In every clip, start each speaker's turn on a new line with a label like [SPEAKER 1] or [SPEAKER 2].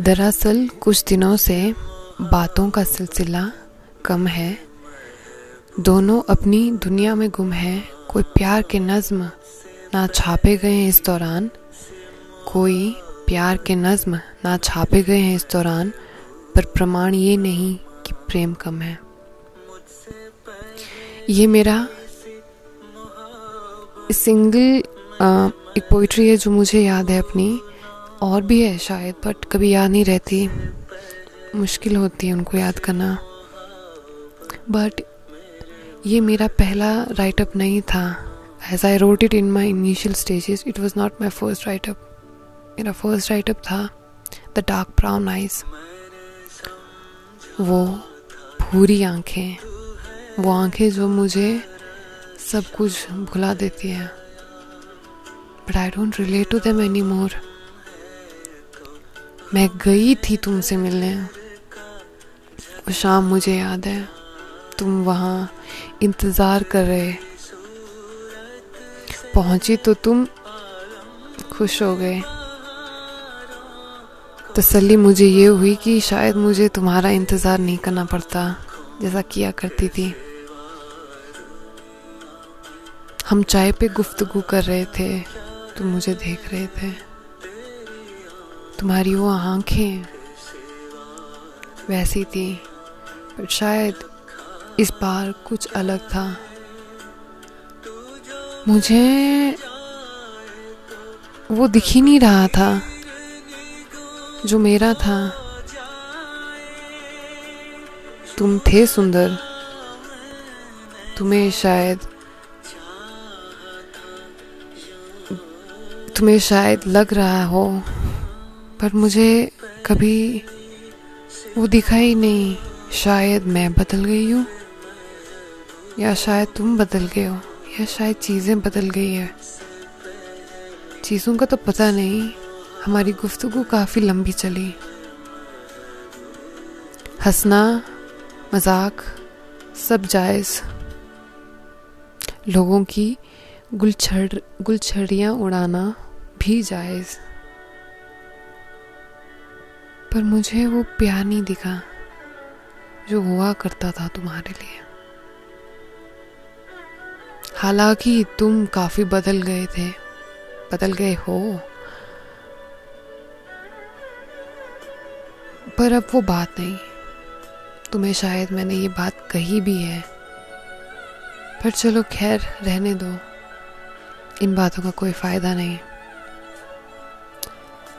[SPEAKER 1] दरअसल, कुछ दिनों से बातों का सिलसिला कम है। दोनों अपनी दुनिया में गुम है। कोई प्यार के नज्म ना छापे गए हैं इस दौरान। कोई प्यार के नज्म ना छापे गए हैं इस दौरान। पर प्रमाण ये नहीं कि प्रेम कम है। ये मेरा सिंगल एक पोइट्री है जो मुझे याद है अपनी। और भी है शायद बट कभी याद नहीं रहती। मुश्किल होती है उनको याद करना। बट ये मेरा पहला राइटअप नहीं था। As I wrote it in my initial stages it was not my first write up मेरा फ़र्स्ट राइटअप था द डार्क ब्राउन आइज़ वो भूरी आँखें वो आँखें जो मुझे सब कुछ भुला देती है। But I don't relate to them any more मैं गई थी तुमसे मिलने। वो शाम मुझे याद है। तुम वहाँ इंतज़ार कर रहे। पहुँची तो तुम खुश हो गए। तसल्ली मुझे ये हुई कि शायद मुझे तुम्हारा इंतज़ार नहीं करना पड़ता, जैसा किया करती थी। हम चाय पे गुफ्तगु कर रहे थे, तुम मुझे देख रहे थे। तुम्हारी वो आँखें वैसी थी, पर शायद इस बार कुछ अलग था। मुझे वो दिख ही नहीं रहा था जो मेरा था। तुम थे सुंदर, तुम्हें शायद तुम्हें शायद लग रहा हो। पर मुझे कभी वो दिखा ही नहीं। शायद मैं बदल गई हूँ, या शायद तुम बदल गए हो, या शायद चीज़ें बदल गई है। चीज़ों का तो पता नहीं, हमारी गुफ्तगु काफ़ी लंबी चली। हंसना, मज़ाक, सब जायज़। लोगों की गुलछड़, गुलछड़ियाँ उड़ाना भी जायज़। पर मुझे वो प्यार नहीं दिखा जो हुआ करता था तुम्हारे लिए। हालाँकि तुम काफ़ी बदल गए थे, बदल गए हो। पर अब वो बात नहीं। तुम्हें शायद मैंने ये बात कही भी है। पर चलो खैर, रहने दो। इन बातों का कोई फ़ायदा नहीं।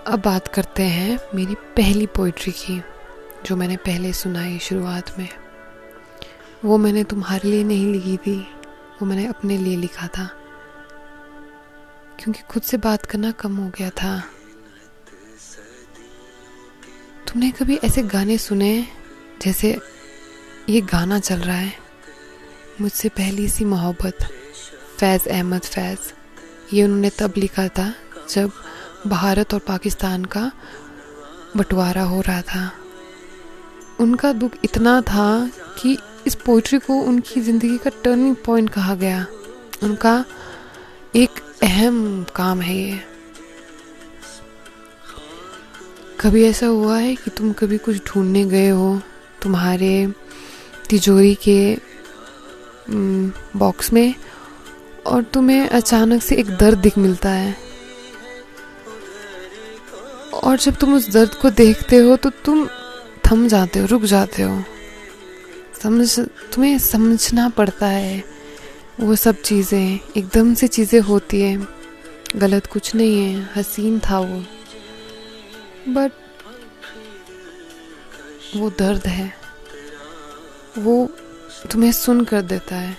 [SPEAKER 1] अब बात करते हैं मेरी पहली पोइट्री की, जो मैंने पहले सुनाई शुरुआत में। वो मैंने तुम्हारे लिए नहीं लिखी थी, वो मैंने अपने लिए लिखा था। क्योंकि खुद से बात करना कम हो गया था। तुमने कभी ऐसे गाने सुने जैसे ये गाना चल रहा है? मुझसे पहली सी मोहब्बत, फैज़ अहमद फैज़, ये उन्होंने तब लिखा था जब भारत और पाकिस्तान का बंटवारा हो रहा था। उनका दुख इतना था कि इस पोइट्री को उनकी ज़िंदगी का टर्निंग पॉइंट कहा गया। उनका एक अहम काम है ये। कभी ऐसा हुआ है कि तुम कभी कुछ ढूँढने गए हो? तुम्हारे तिजोरी के बॉक्स में और तुम्हें अचानक से एक दर्द दिख मिलता है। और जब तुम उस दर्द को देखते हो तो तुम थम जाते हो, रुक जाते हो। समझ, तुम्हें समझना पड़ता है। वो सब चीज़ें, एकदम से चीज़ें होती है। गलत कुछ नहीं है, हसीन था वो। बट वो दर्द है। वो तुम्हें सुन कर देता है।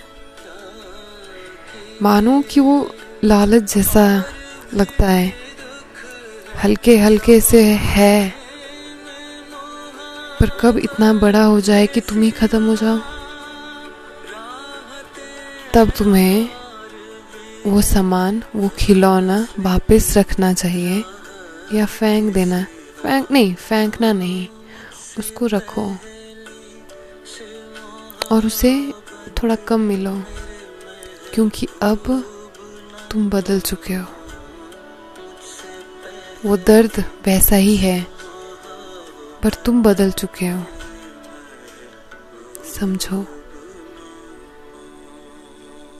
[SPEAKER 1] मानो कि वो लालच जैसा लगता है। हल्के हल्के से है। पर कब इतना बड़ा हो जाए कि तुम ही खत्म हो जाओ? तब तुम्हें वो सामान, वो खिलौना वापस रखना चाहिए या फेंक देना। फेंक नहीं, फेंकना नहीं। उसको रखो। और उसे थोड़ा कम मिलो, क्योंकि अब तुम बदल चुके हो। वो दर्द वैसा ही है पर तुम बदल चुके हो। समझो।